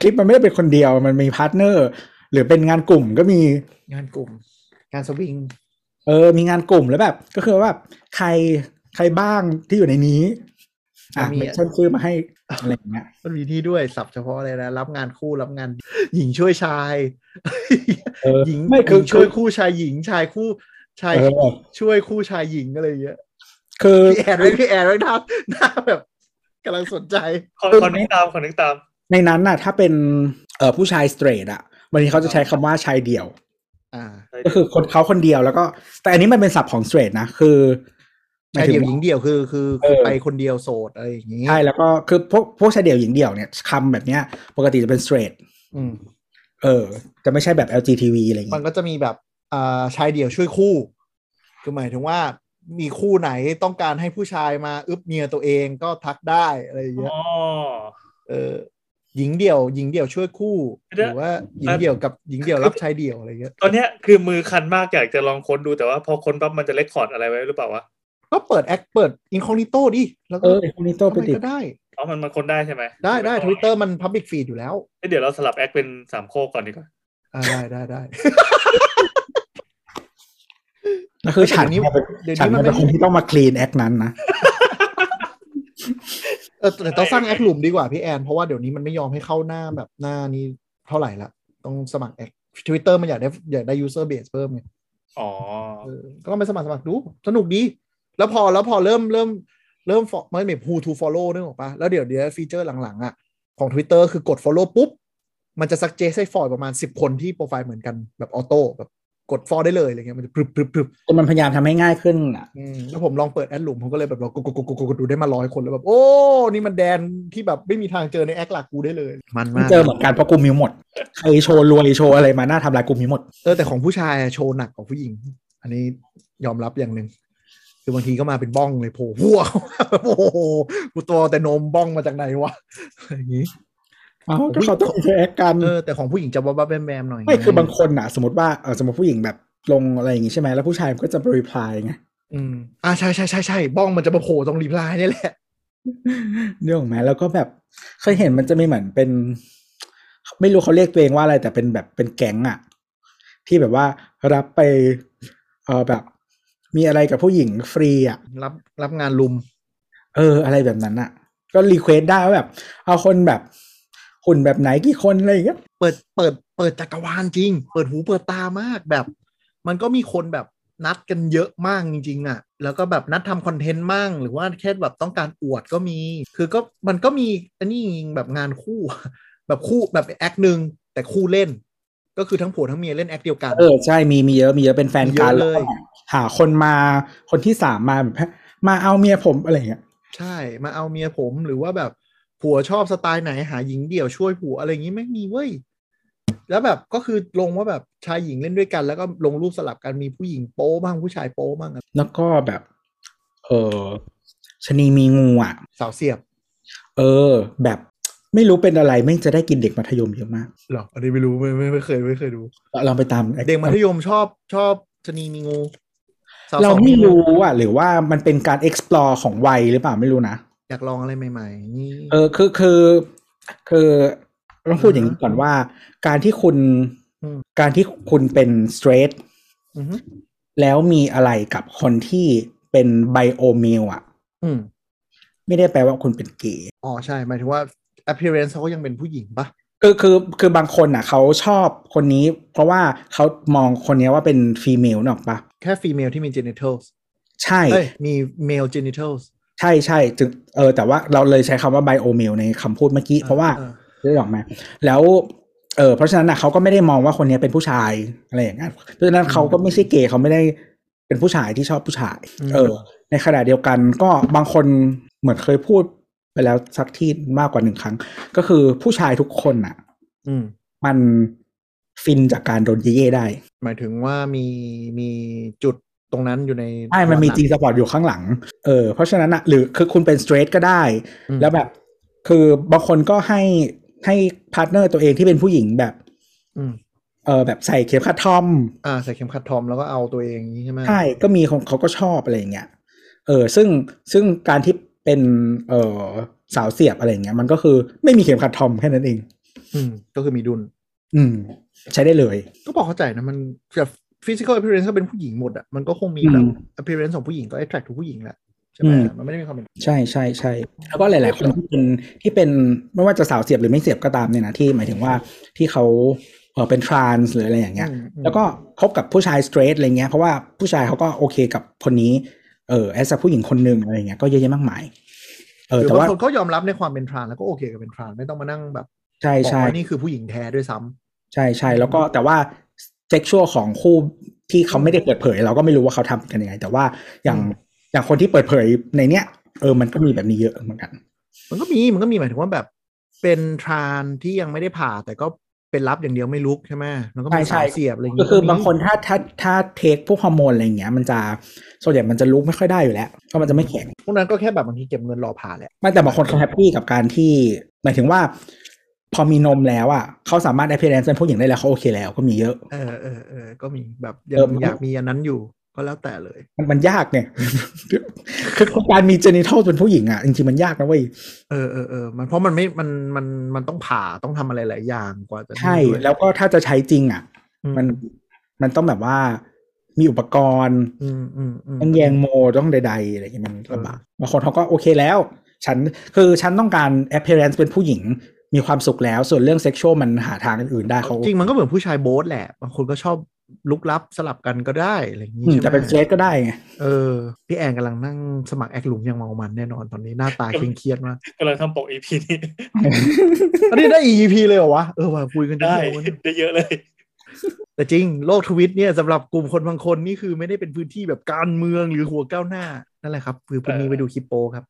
คลิปมันไม่ได้เป็นคนเดียวมันมี partner หรือเป็นงานกลุ่มก็มีงานกลุ่ม งานสวิงเออมีงานกลุ่มแล้วแบบ ก็คือว่าแบบใครใครบ้างที่อยู่ในนี้ อะมีเมนชั่นชื่อมาให้อะไรอย่างเงี้ยมันมีที่ด้วยสับเฉพาะเลยนะ รับงานคู่รับงาน หญิงช่วยชายเออหญิงไม่คือหญิงช่วยคู่ชายหญิงชายคู่ชายเออช่วยคู่ชายหญิงอะไรอย่างเงี้ยคือพี่แอนไว้พี่แอนไว้หน้าหน้าแบบกำลังสนใจขอขอนึกตามขอนึกตาม ในนั้นน่ะ ถ้าเป็นเอ่อผู้ชายสเตรทอะวันนี้เขาจะใช้คำว่าชายเดี่ยวอ่าก็คือคนเขาคนเดียวแล้วก็ แต่อันนี้มันเป็นศัพท์ของสเตรทนะ คือหมา ชายถึเดี่ยวงหญิงเดี่ยวคือคือเอคืออไปคนเดียวโสดอะไรอย่างงี้ใช่แล้วก็คือพวกพวกชายเดี่ยวหญิงเดี่ยวเนี่ยคำแบบเนี้ย ปกติจะเป็นสเตรทอืมเออ จะไม่ใช่แบบ LGTV อะไรอย่างมันเงี้ยก็จะมีแบบอ่าชายเดี่ยวช่วยคู่ คือหมายถึงว่ามีคู่ไหนต้องการให้ผู้ชายมาอึบเมียตัวเองก็ทักได้อะไรอย่างเงี้ยอ๋อเออหญิงเดี่ยว หญิงเดี่ยวช่วยคู่เดี๋หยวรือว่าหญิงเดี่ยวกับหญิงเดี่ยวรับชายเดี่ยวอะไรเงี้ยตอนเนี้ยคือมือคันมากอยากจะลองค้นดูแต่ว่าพอค้นปั๊บมันจะเลคคอร์ดอะไรไว้หรือเปล่าวะ ก็เปิดแอคเปิดอินคอ g นิโตดิ แล้วเอก็อคอมนิโตทำไปไมดิก็ได้อ๋อมันมันค้นได้ใช่ไหม ได้ได้ทวิตเตอร์มันพับบิ c ฟีดอยู่แล้วเอ้ยเดี๋ยวเราสลับแอคเป็นสามโคกก่อนดีกว่าอ่าได้ได้ได้แล้วคือฉันเดี๋ยวนี้เนี่ยเป็นเดี๋ยวนี้ฉันมันเป็นไม่คนที่ต้องมาคลีนแอคนั้นนะเออแต่ต้องสร้างแอคหลุมดีกว่าพี่แอน เพราะว่าเดี๋ยวนี้มันไม่ยอมให้เข้าหน้าแบบหน้านี้เท่าไหร่ละ ต้องสมัครแอคทวิตเตอร์มันอยากได้อยากได้ยูเซอร์เบสเพิ่มไงอ๋อเออก็ลองไปสมัครสมัครดู สนุกดี แล้วพอแล้วพอเริ่มเริ่มเริ่ม fo- ไม่แบบ who to follow นึกออกปะแล้วเดี๋ยวเดี๋ยวฟีเจอร์หลังๆอะของ Twitter คือกด follow ปุ๊บ มันจะ suggest ให้ follow ประมาณ 10 คนที่โปรไฟล์เหมือนกันแบบออโต้แบบกด follow ได้เลยอะไรเงี้ยมันจะพรึบพรึบพรึบจนมันพยายามทำให้ง่ายขึ้นอะอืมแล้วผมลองเปิดแอดหลุมผมก็เลยแบบเรากดกดกดกดกดดูได้มาร้อยคนแล้วแบบ โอ้ นี่มันแดนที่แบบไม่มีทางเจอใน acc หลักกูได้เลย มันมากเจอเหมือนกันเพราะกูมีหมดใครโชว์รวยโชว์อะไรมาหน้าทำลายกูมีหมดเออแต่ของผู้ชายอะโชว์หนักกว่าผู้หญิง อันนี้ยอมรับอย่างหนึ่ง คือบางทีก็มาเป็นบ้องเลยโผล่หัว โอ้โหกูตัวแต่นมบ้องมาจากไหนวะอะไรอย่างงี้ อ้าวก็เขาต้องอินเทอร์แอคกัน เออแต่ของผู้หญิงจะบ้าๆแบมๆหน่อย ไม่คือบางคนอ่ะ สมมติว่าเออสมมติผู้หญิงแบบลงอะไรอย่างงี้ใช่ไหมแล้วผู้ชายก็จะรีプライไง อืมอ่าใช่ใช่ใช่ใช่บ้องมันจะมาโผล่ตรงรีプライนี่แหละ เรื่องของแม้แล้วก็แบบเคยเห็นมันจะมีเหมือนเป็น ไม่รู้เขาเรียกตัวเองว่าอะไรแต่เป็นแบบเป็นแก๊งอะที่แบบว่ารับไปเออแบบ มีอะไรกับผู้หญิงฟรีอะรับรับงานลุม เออ อะไรแบบนั้นอะก็รีเควสได้ว่าแบบ เอาคนแบบหุ่นแบบไหนกี่คนอะไรอย่างเงี้ยเปิดเปิดเปิดจักรวาลจริง เปิดหูเปิดตามากแบบ มันก็มีคนแบบนัดกันเยอะมากจริงๆอะ แล้วก็แบบนัดทำคอนเทนต์มั่งหรือว่าแค่แบบต้องการอวดก็มี คือก็มันก็มีอันนี้จริงๆแบบงานคู่ แบบคู่แบบแอคหนึ่งแต่คู่เล่น ก็คือทั้งผัวทั้งเมียเล่นแอคเดียวกัน เออใช่มีมีเยอะมีเยอะเป็นแฟนกันมีเยอะแล้วเลยก็หาคนมาคนที่สามมาแบบมาเอาเมียผมอะไรอย่างเงี้ย ใช่มาเอาเมียผมหรือว่าแบบผัวชอบสไตล์ไหนหาหญิงเดี่ยวช่วยผัวอะไรอย่างนี้ไม่มีเว้ยแล้วแบบก็คือลงว่าแบบชายหญิงเล่นด้วยกัน แล้วก็ลงรูปสลับกันมีผู้หญิงโป๊บ้างผู้ชายโป๊บ้างอะแล้วก็แบบ เออชะนีมีงูอะสาวเสียบ เออ แบบ ไม่รู้เป็นอะไรไม่งจะได้กินเด็กมัธยมเยอะมากหรออันนี้ไม่รู้ไม่ไม่ไม่เคยไม่เคยดูเราไปตามเด็กมัธยมชอบชอบชะนีมีงูสวเราสองไม่งูรู้อะ หรือว่ามันเป็นการ explore ของวัยหรือเปล่าไม่รู้นะ อยากลองอะไรใหม่ๆนี่เออคือคือ คือต้องพูดอย่างนี้ก่อนว่า การที่คุณการที่คุณเป็น straight อือฮึแล้วมีอะไรกับคนที่เป็นไบโอเมลอะอืมไม่ได้แปลว่าคุณเป็นเกย์อ๋อใช่หมายถึงว่า appearance เขาก็ยังเป็นผู้หญิงปะคือคือคือบางคนอะเขาชอบคนนี้ เพราะว่าเขามองคนนี้ว่าเป็นฟีเมลนกออกปะแค่ female ที่มี genitals ใช่เอ้ยมี male genitals ใช่ใช่จึงเออแต่ว่าเราเลยใช้คำว่าไบโอเมลในคำพูดเมื่อกี้ เพราะว่าอ่าได้ออกมาแล้วเออเพราะฉะนั้นนะเขาก็ไม่ได้มองว่าคนนี้เป็นผู้ชายอะไรอย่างเงี้ยเพราะฉะนั้นเขาก็ไม่ใช่เกย์เขาไม่ได้เป็นผู้ชายที่ชอบผู้ชายอืมเออ ในขณะเดียวกันก็บางคนเหมือนเคยพูด ไปแล้วสักที่มากกว่าหนึ่งครั้ง ก็คือผู้ชายทุกคนอะ อืม มันฟินจากการโดนเย่ๆได้ หมายถึงว่ามีมีจุดตรงนั้นอยู่ในใช่มันมีจีหสปอร์ตอยู่ข้างหลัง เออ เพราะฉะนั้นอะหรือคือคุณเป็นสเตรทก็ได้อืมแล้วแบบ คือบางคนก็ให้ให้ partner ตัวเองที่เป็นผู้หญิงแบบ อืมเออแบบใส่เข็มขัดทอม อ่าใส่เข็มขัดทอมแล้วก็เอาตัวเองอย่างนี้ใช่ไหมใช่ ก็มีของเขาก็ชอบอะไรอย่างเงี้ย เออ ซึ่งซึ่งการที่ เป็นเออสาวเสียบอะไรอย่างเงี้ย มันก็คือไม่มีเข็มขัดทอมแค่นั้นเอง อืม ก็คือมีดุ้น อืม ใช้ได้เลย ก็บอกเข้าใจนะ มันแบบ physical appearance ก็เป็นผู้หญิงหมดอะมันก็คงมีแบบอืม appearance ของผู้หญิงก็ attract ทุกผู้หญิงแหละใช่ไหมอืมมันไม่ได้มีความเป็นใช่ใช่ใช่แล้วก็หลาย ๆ คนที่เป็นที่เป็นไม่ว่าจะสาวเสียบหรือไม่เสียบก็ตามเนี่ยนะที่หมายถึงว่าที่เขาเออเป็นทรานส์หรืออะไรอย่างเงี้ยอืมอืมแล้วก็คบกับผู้ชายสเตรทอะไรเงี้ยเพราะว่าผู้ชายเขาก็โอเคกับคนนี้ เออแอสผู้หญิงคนหนึ่งอะไรเงี้ยก็เยอะแยะมากมาย เออหรือแต่บางว่าคนก็ยอมรับในความเป็นทรานแล้วก็โอเคกับเป็นทรานไม่ต้องมานั่งแบบใช่บอกใช่ว่านี่คือผู้หญิงแท้ด้วยซ้ำใช่ใช่แล้วก็แต่ว่าเซ็กชวลของคู่ที่เขาไม่ได้เปิดเผย เราก็ไม่รู้ว่าเขาทำกันยังไง แต่ว่าอย่างอืมอย่างคนที่เปิดเผยในเนี้ยเออมันก็มีแบบนี้เยอะเหมือนกัน มันก็มีมันก็มีหมายถึงว่าแบบเป็น trans ที่ยังไม่ได้ผ่าแต่ก็ เป็นรับอย่างเดียวไม่ลุกใช่ไหมมันก็มีใช่ใช่สายเสียบอะไรอย่างก็งี้คือบางคนถ้าถ้าถ้า take พวกฮอร์โมนอะไรอย่างเงี้ยมันจะส่วนใหญ่มันจะลุกไม่ค่อยได้อยู่แล้วเพราะมันจะไม่แข็งพวกนั้นก็แค่แบบบางทีเก็บเงินรอผ่าแหละไม่แต่บางคนเขา happy กับการที่หมายถึงว่า พอมีนมแล้วอะเขาสามารถ appearance เป็นผู้หญิงได้แล้วเขาโอเคแล้วก็มีเยอะเออเออเออก็มีแบบเออยังมันอยากมีอันนั้นอยู่ ก็แล้วแต่เลย มันมันยากเนี่ยคือการมีเจนิทัลเป็นผู้หญิงอะจริงๆมันยากนะเว้ยเออเออเออมันเพราะมันไม่มันมันมันต้องผ่าต้องทำอะไรหลายอย่างกว่าจะใช่ด้วยแล้วก็ถ้าจะใช้จริง อะอืมันมันต้องแบบว่ามีอุปกรณ์อืมอืมอืมต้องแยงโมต้องใดๆอะไรอย่างเงี้ยมันลำบากบางคนเขาก็โอเคแล้ว ฉันคือฉันต้องการ appearance เป็นผู้หญิงมีความสุขแล้ว ส่วนเรื่อง sexual มันหาทางอื่นๆได้เขาจริงมันก็เหมือนผู้ชายโบ๊ทแหละ บางคนก็ชอบ ลุกลับสลับกันก็ได้อะไรอย่างนี้อืมใช่ไหมแต่เป็นเฟสก็ได้ไงเออ พี่แอนกำลังนั่งสมัครแอคหลุมยังเมามันแน่นอนตอนนี้หน้าตาเคร่งเครียดมากกำลังทำปกอีพีนี้อันนี้ได้ EP เลยเหรอวะ เออว่าคุยกันได้เยววันนี้ได้เยอะเลย แต่จริงโลกทวิตเนี่ยสำหรับกลุ่มคนบางคนนี่คือไม่ได้เป็นพื้นที่แบบการเมืองหรือหัวก้าวหน้านั่นแหละครับคือพรุ่งนี้เออไปดูคลิปโปครับ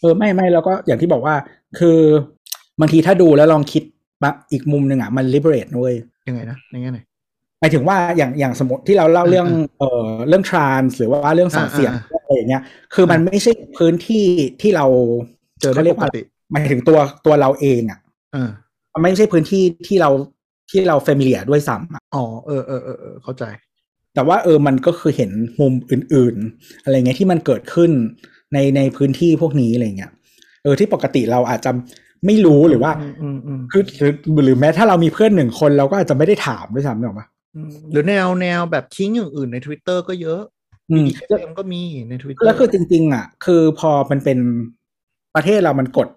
เออไม่ไม่แล้วก็อย่างที่บอกว่า คือบางทีถ้าดูแล้วลองคิดมาอีกมุมหนึ่งอะมัน liberate นะเว้ยยังไงนะในแง่ไหน หมายถึงว่าอย่างอย่างสมมติที่เราเล่าเรื่องเอ่อเรื่องทรานส์หรือว่าเรื่องสังเสียงอ่าอะไรอย่างเงี้ยคือมันไม่ใช่พื้นที่ที่เราเจอได้ขารีปยกว่าติหมายถึงตัวตัวเราเองอะเออมันไม่ใช่พื้นที่ที่เราที่เราเฟมิเลียด้วยซ้ำอะอ๋อเออเออเออเออเข้าใจ แต่ว่าเออมันก็คือเห็นมุมอื่น ๆ อะไรเงี้ยที่มันเกิดขึ้นในในพื้นที่พวกนี้อะไรเงี้ยเออที่ปกติเราอาจจะไม่รู้หรือว่าอืมอืมอืมคือหรือหรือแม้ถ้าเรามีเพื่อนหนึ่งคนเราก็อาจจะไม่ได้ถามด้วยซ้ำหรอกปะอืม หรือแนวแนวแบบทิ้งอย่างอื่นใน Twitter ก็เยอะอืมมีเมก็มีใน Twitter แล้วคือจริง ๆ อะ คือพอมันเป็นประเทศเรามันกด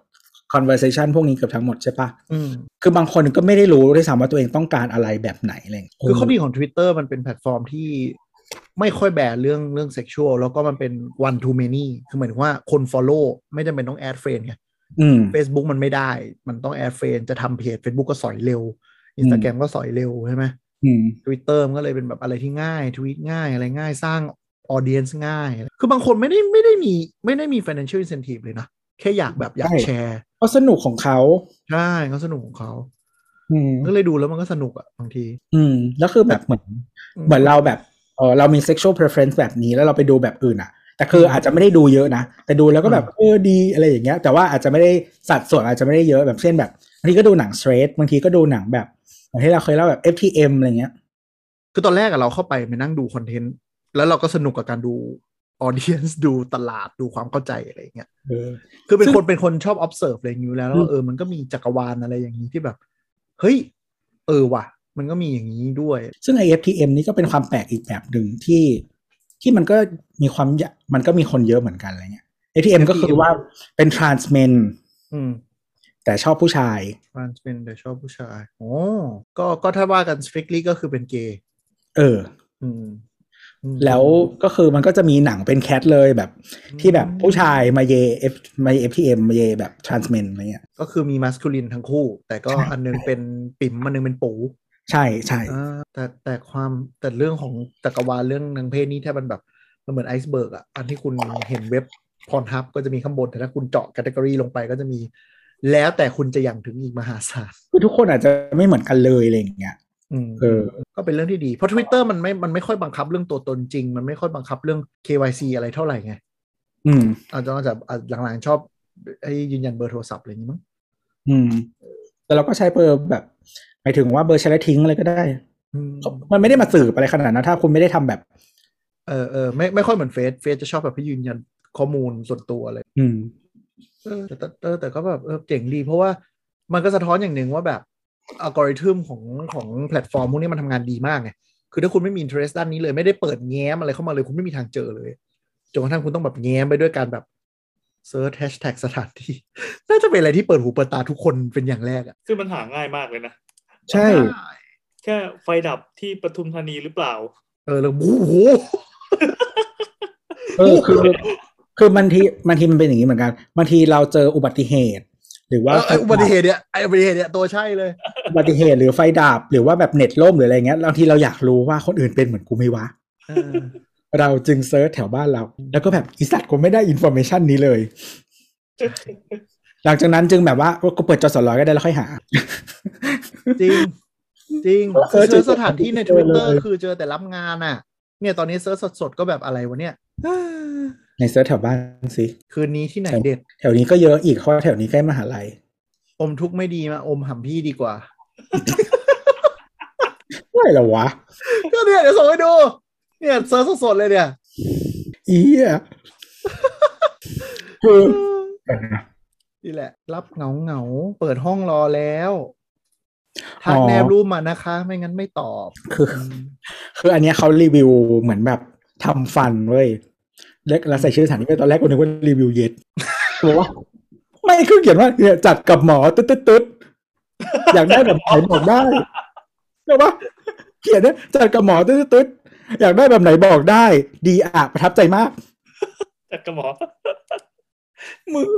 conversation พวกนี้เกือบทั้งหมดใช่ปะอืมคือบางคนก็ไม่ได้รู้ด้วยซ้ำว่าตัวเองต้องการอะไรแบบไหนอะไรเงี้ยคือข้อดีของ Twitter มันเป็นแพลตฟอร์มที่ไม่ค่อยแบนเรื่องเรื่องเซ็กชวลแล้วก็มันเป็น one to many คือหมายถึงว่าคน follow ไม่จำเป็นต้อง add friend ไงอืม Facebook มันไม่ได้ มันต้อง add friend จะทำเพจ Facebook ก็สอยเร็ว Instagram ก็สอยเร็วใช่ไหม อืม Twitter มันก็เลยเป็นแบบอะไรที่ง่าย ทวีตง่ายอะไรง่ายสร้าง audience ง่าย คือบางคนไม่ได้ไม่ได้มีไม่ได้มี financial incentive เลยนะ แค่อยากแบบอยากใช่แชร์ก็สนุกของเขาใช่เขาสนุกของเขาอืมก็เลยดูแล้วมันก็สนุกอะบางที อืม แล้วคือแบบเหมือน เหมือนเราแบบเออเรามี sexual preference แบบนี้แล้วเราไปดูแบบอื่นอะแต่คืออาจจะไม่ได้ดูเยอะนะ แต่ดูแล้วก็แบบเออดีอะไรอย่างเงี้ย แต่ว่าอาจจะไม่ได้สัดส่วนอาจจะไม่ได้เยอะแบบเช่นแบบบางทีก็ดูหนัง straight บางทีก็ดูหนังแบบ อย่างที่เราเคยเล่าแบบ FTM อะไรเงี้ย คือตอนแรกอะเราเข้าไปไปนั่งดูคอนเทนต์ แล้วเราก็สนุกกับการดู audience ดูตลาดดูความเข้าใจอะไรอย่างเงี้ยเออคือเป็นซึ่งคนเป็นคนชอบ observe อะไรอย่างนี้อยู่แล้วแล้วอืมเออมันก็มีจักรวาลอะไรอย่างนี้ที่แบบ เฮ้ย เออว่ะ มันก็มีอย่างนี้ด้วย ซึ่ง i FTM นี่ก็เป็นความแปลกอีกแบบหนึ่งที่ที่มันก็มีความยะมันก็มีคนเยอะเหมือนกันอะไรเงี้ย FTM ก็คือว่าเป็น trans men อืม แต่ชอบผู้ชายมันเป็นแต่ชอบผู้ชายโอ้ก็ก็ถ้าว่ากัน strictly ก็คือเป็นเกย์เออ อืมอืมแล้วก็คือมันก็จะมีหนังเป็นแคทเลยแบบ ที่แบบผู้ชายมาเย F มาเย FTM มาเยแบบ trans men อะไรเงี้ยก็คือมี masculine ทั้งคู่ แต่ก็ใช่อันนึงเป็นปิ่มอันนึงเป็นปูใช่ใช่อ่าแต่แต่ความแต่เรื่องของจักรวาลเรื่องนางเพศนี่ถ้ามันแบบมันเหมือนไอซ์เบิร์กอะอันที่คุณเห็นเว็บพรทับก็จะมีข้างบน แต่ถ้าคุณเจาะแคตตากรีลงไปก็จะมี แล้วแต่คุณจะอย่างถึงอีกมหาศาลคือทุกคนอาจจะไม่เหมือนกันเลยอะไรอย่างเงี้ยอืมเออ ก็เป็นเรื่องที่ดี เพราะ Twitter มันไม่ มันไม่ค่อยบังคับเรื่องตัวตนจริง มันไม่ค่อยบังคับเรื่อง KYC อะไรเท่าไหร่ไง อืมอาจจะอาจจะอะหลังๆชอบให้ยืนยันเบอร์โทรศัพท์อะไรอย่างนี้มั้ง อืม แต่เราก็ใช้เบอร์แบบหมายถึงว่าเบอร์ใช้แล้วทิ้งอะไรก็ได้อืมมันไม่ได้มาสืบอะไรขนาดนั้นถ้าคุณไม่ได้ทำแบบ เออเออไม่ไม่ค่อยเหมือนเฟซเฟซจะชอบแบบให้ยืนยันข้อมูลส่วนตัวอะไร อืม เออแต่แต่เออแต่ก็แบบเออเจ๋งดีเพราะว่ามันก็สะท้อนอย่างหนึ่งว่าแบบอัลกอริทึมของของแพลตฟอร์มพวกนี้มันทำงานดีมากไงคือถ้าคุณไม่มี interest ด้านนี้เลยไม่ได้เปิดแง้มอะไรเข้ามาเลยคุณไม่มีทางเจอเลยจนกระทั่งคุณต้องแบบแง้มไปด้วยการแบบ search แฮชแท็กสถานที่ น่าจะเป็นอะไรที่เปิดหูเปิดตาทุกคนเป็นอย่างแรกอะซึ่งมันหาง่ายมากเลยนะ ใช่ แค่ไฟดับที่ปทุมธานีหรือเปล่า เออแล้วโอ้โหเออคือ คือบางทีบางทีมันเป็นอย่างนี้เหมือนกันบางทีเราเจออุบัติเหตุ หรือว่าเออไอ้อุบัติเหตุเนี่ยไอ้อุบัติเหตุเนี่ยตัวใช่เลยอุบัติเหตุหรือไฟดับหรือว่าแบบเน็ตล่มหรืออะไรเงี้ยบางทีเราอยากรู้ว่าคนอื่นเป็นเหมือนกูไหมวะเออเราจึง search แถวบ้านเรา แล้วก็แบบอีสัตว์กูไม่ได้ information นี้เลย หลังจากนั้นจึงแบบว่าก็เปิดจอสร้อยก็ได้แล้วค่อยหา จริง จริงเออ search สถานที่ในเจอเลย Twitter คือเจอแต่รับงานอะ เนี่ยตอนนี้ search สดๆก็แบบอะไรวะเนี่ย ใน search แถวบ้านสิคืนนี้ที่ไหนเด็ด แถวนี้ก็เยอะอีกเพราะว่าแถวนี้ใกล้มหาลัย อมทุกข์ไม่ดีมาอมหำพี่ดีกว่าไม่หรอวะ ก็เนี่ยเดี๋ยวส่งให้ดู เนี่ย search สดๆเลยเนี่ยอีอะคือนี่แหละ รับเหงาเหงาๆเปิดห้องรอแล้วทักแนบรูปมานะคะ ไม่งั้นไม่ตอบ คือ คืออันเนี้ยเขารีวิวเหมือนแบบทำฟันเว้ยเล็ก แล้วใส่ชื่อสถานที่ไปตอนแรกกูนึกว่ารีวิวเย็ดบอกว่าไม่คือเขียนว่าเนี่ยจัดกับหมอตึ๊ดตึ๊ดตึ๊ดอยากได้แบบไหนบอกได้ใช่ปะเขียนเนี่ยจัดกับหมอตึ๊ดตึ๊ดตึ๊ดอยากได้แบบไหนบอกได้ ดีอะประทับใจมากจัดกระหมอมึง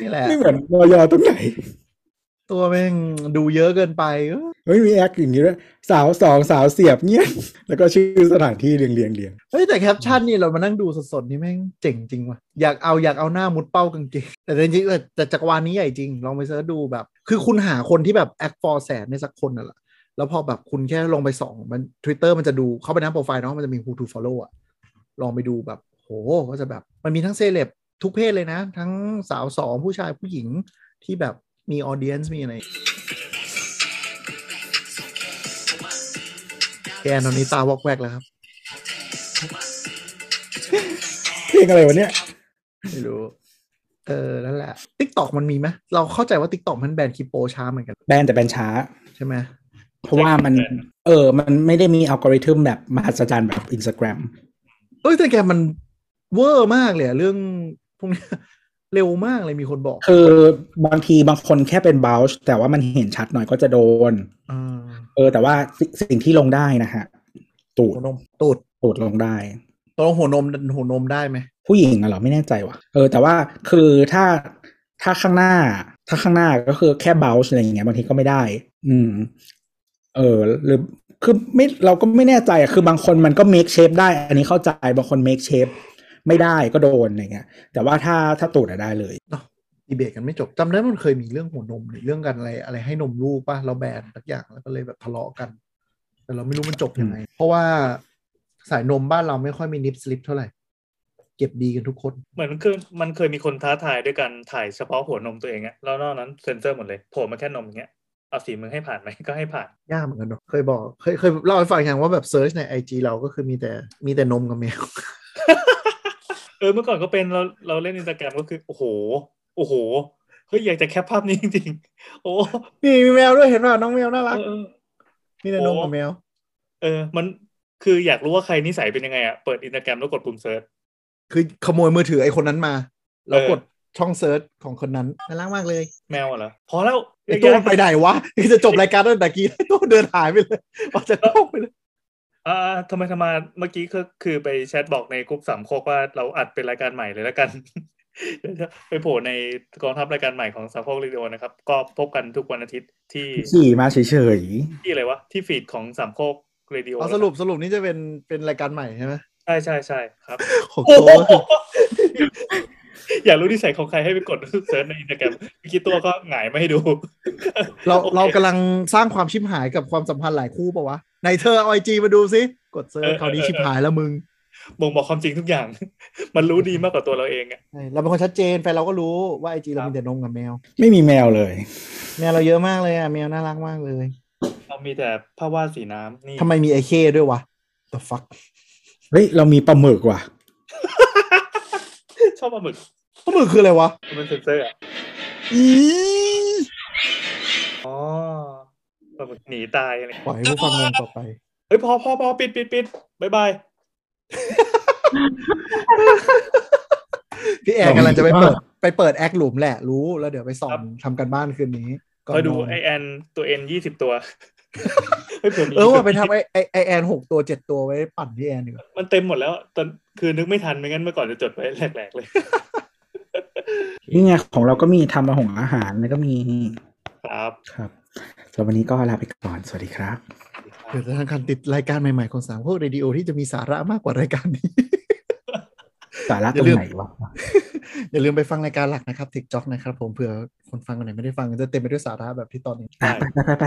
นี่แหละไม่เหมือนวอยตรงไหน ตัวแม่งดูเยอะเกินไปเออเฮ้ยมี acc อย่างนี้ด้วยสาวสองสาวเสียบเงี้ยแล้วก็ชื่อสถานที่เรียงเรียงเรียงเฮ้ยแต่แคปชั่นนี่เรามานั่งดูสดๆนี่แม่งเจ๋งจริงว่ะอยากเอาอยากเอาหน้ามุดเป้ากางเกงแต่จริงๆแต่แต่จักรวาลนี้ใหญ่จริง ลองไป search ดูแบบ คือคุณหาคนที่แบบ acc follow แสนนึงสักคนน่ะแหละแล้วพอแบบคุณแค่ลงไปส่องมัน Twitter มันจะดูเข้าไปหน้าโปรไฟล์เนาะมันจะมี who to follow อะลองไปดูแบบโหก็จะแบบมันมีทั้งเซเลบทุกเพศเลยนะ ทั้งสาวสองผู้ชายผู้หญิงที่แบบ มีออเดียนซ์มีอะไรแกนตอนนี้ตาวอกแวกแล้วครับ เพลงอะไรวะเนี่ย ไม่รู้ เออ นั่นแหละ t ิ k t o k มันมีไหมเราเข้าใจว่า t ิ k t o k มันแบนคริปโปช้าเหมือนกัน แบนแต่แบนช้า ใช่ไหม เพราะว่ามัน เออ มันไม่ได้มีอัลกอริทึมแบบมหัศจรรย์แบบอินสตาแกรมเอ้ยแต่แกมันเวอร์มากเลยอะเรื่องพวกเนี้ย เร็วมากเลยมีคนบอก คือบางทีบางคนแค่เป็นบ u ชแต่ว่ามันเห็นชัดหน่อยก็จะโดนอ่าเออ แต่ว่าสิสิ่งที่ลงได้นะฮะ ตูดหัวนมตูดตูดลงได้ตรงหัวนมหัวนมได้ไหม ผู้หญิงอะเหรอไม่แน่ใจว่ะเออแต่ว่าคือถ้าถ้าข้างหน้า ถ้าข้างหน้าก็คือแค่เบลชอะไรอย่างเงี้ยบางทีก็ไม่ได้ อืม เออหรือคือไม่เราก็ไม่แน่ใจอะคือบางคนมันก็ make shape ได้ อันนี้เข้าใจบางคน make shape ไม่ได้ก็โดนอะไรเงี้ย แต่ว่าถ้าถ้าตูดอะได้เลยดีเบตกันไม่จบจำได้มันเคยมีเรื่องหัวนมหรือเรื่องกันอะไรอะไรให้นมลูกป่ะเราแบนสักอย่างแล้วก็เลยแบบทะเลาะกัน แต่เราไม่รู้มันจบยังไง เพราะว่าสายนมบ้านเราไม่ค่อยมีนิปสลิปเท่าไหร่ เก็บดีกันทุกคน เหมือนคือมันเคยมีคนท้าทายด้วยกันถ่ายเฉพาะหัวนมตัวเองอะแล้วนอกนั้นเซ็นเซอร์หมดเลยโผล่มาแค่นมอย่างเงี้ยเอาสีมึงให้ผ่านไหมก็ให้ผ่านยากเหมือนกันเนอะเคยบอกเคยเคยเล่าให้ฟังอย่างว่าแบบ search ในไอจีเราก็คือมีแต่มีแต่นมกับแมว เออเมื่อก่อนก็เป็นเราเราเล่นอินสตาแกรมก็คือ โอ้โห โอ้โหเฮ้ยอยากจะแคปภาพนี้จริงๆโอ้นี่มีแมวด้วยเห็นป่ะน้องแมวน่ารักเออมีแต่นมกับแมว เออ มันคืออยากรู้ว่าใครนิสัยเป็นยังไงอะเปิดอินสตาแกรมแล้วกดปุ่ม searchคือขโมยมือถือไอ้คนนั้นมา แล้วเออกดช่อง search ของคนนั้นน่ารักมากเลย แมวเหรอพอแล้วไอ้ตัวมันไปไหนวะจะจบรายการตั้งแต่กี้ไอ้ตัวเดินหายไปเลยออกจากกล้องไปเลย อ่าทำไมทำไมาเมื่อกี้ก็คือไปแชทบอกในกลุ่มสามโคกว่าเราอัดเป็นรายการใหม่เลยแล้วกันเดี๋ยวจะไปโผล่ในกองทัพรายการใหม่ของสามโคกเรดิโอนะครับ ก็พบกันทุกวันอาทิตย์ที่ขี่มาเฉยที่อะไรวะที่ feed ของสามโคกเรดิโอเอาสรุปสรุปนี่จะเป็นเป็นรายการใหม่ใช่ไหมใช่ใช่ใช่ครับของโอ้ตัวโหอยากรู้นิสัยของใครให้ไปกด search ในอินสตาแกรมพี่คิดตัวก็หงายมาให้ดู เราโอคเรากำลังสร้างความชิบหายกับความสัมพันธ์หลายคู่ปะวะ ในเธอเอาไอจีมาดูซิ กด search เออคราวนี้เออชิบหายแล้วมึงบ่งบอกความจริงทุกอย่าง มันรู้ดีมากกว่าตัวเราเองอะใช่เราเป็นคนชัดเจนแฟนเราก็รู้ว่าไอจีเราครับมีแต่นมกับแมวๆไม่มีแมวเลย แมวเราเยอะมากเลยอะแมวน่ารักมากเลย เรามีแต่ผ้าวาดสีน้ำนี่ทำไมมีไอเคด้วยวะ the fuck เฮ้ย เรามีปลาหมึกว่ะ ชอบปลาหมึกพวกมึงคืออะไรวะ มันเซนเซอร์อะอีอ๋อ ปลาหมึกหนีตายอะไรปล่อยให้ผู้ฟังงงต่อไป เฮ้ยพอพอพอปิดปิดปิด bye byeพี่แอนกำลังจะไปเปิดไปเปิดแอคหลุมแหละรู้แล้วเดี๋ยวไปส่องทำกันบ้านคืนนี้ก่อนคอยดูนอนไอแอนตัวเอ็นยี่สิบตัวเฮ้ยเผื่อมีเออว่าไปทำไอไอไอแอนหกตัวเจ็ดตัวไว้ปั่นพี่แอนดีกว่ามันเต็มหมดแล้วตอนคือนึกไม่ทันไม่งั้นเมื่อก่อนจะจดไว้แหลกๆเลยนี่ไงของเราก็มีทำอาหงอาหารแล้วก็มี ครับครับ สำหรับวันนี้ก็ลาไปก่อน สวัสดีครับเดี๋ยวจะทางการติดรายการใหม่ๆของสามพวกเรดิโอที่จะมีสาระมากกว่ารายการนี้ สาระอตรย่างลืมไหนวะอย่าลืมไปฟังรายการหลักนะครับทิกจ็อกนะครับผมเผื่อคนฟังคนไหนไม่ได้ฟังจะเต็มไปด้วยสาระแบบที่ตอนนี้อะไปไปไปไป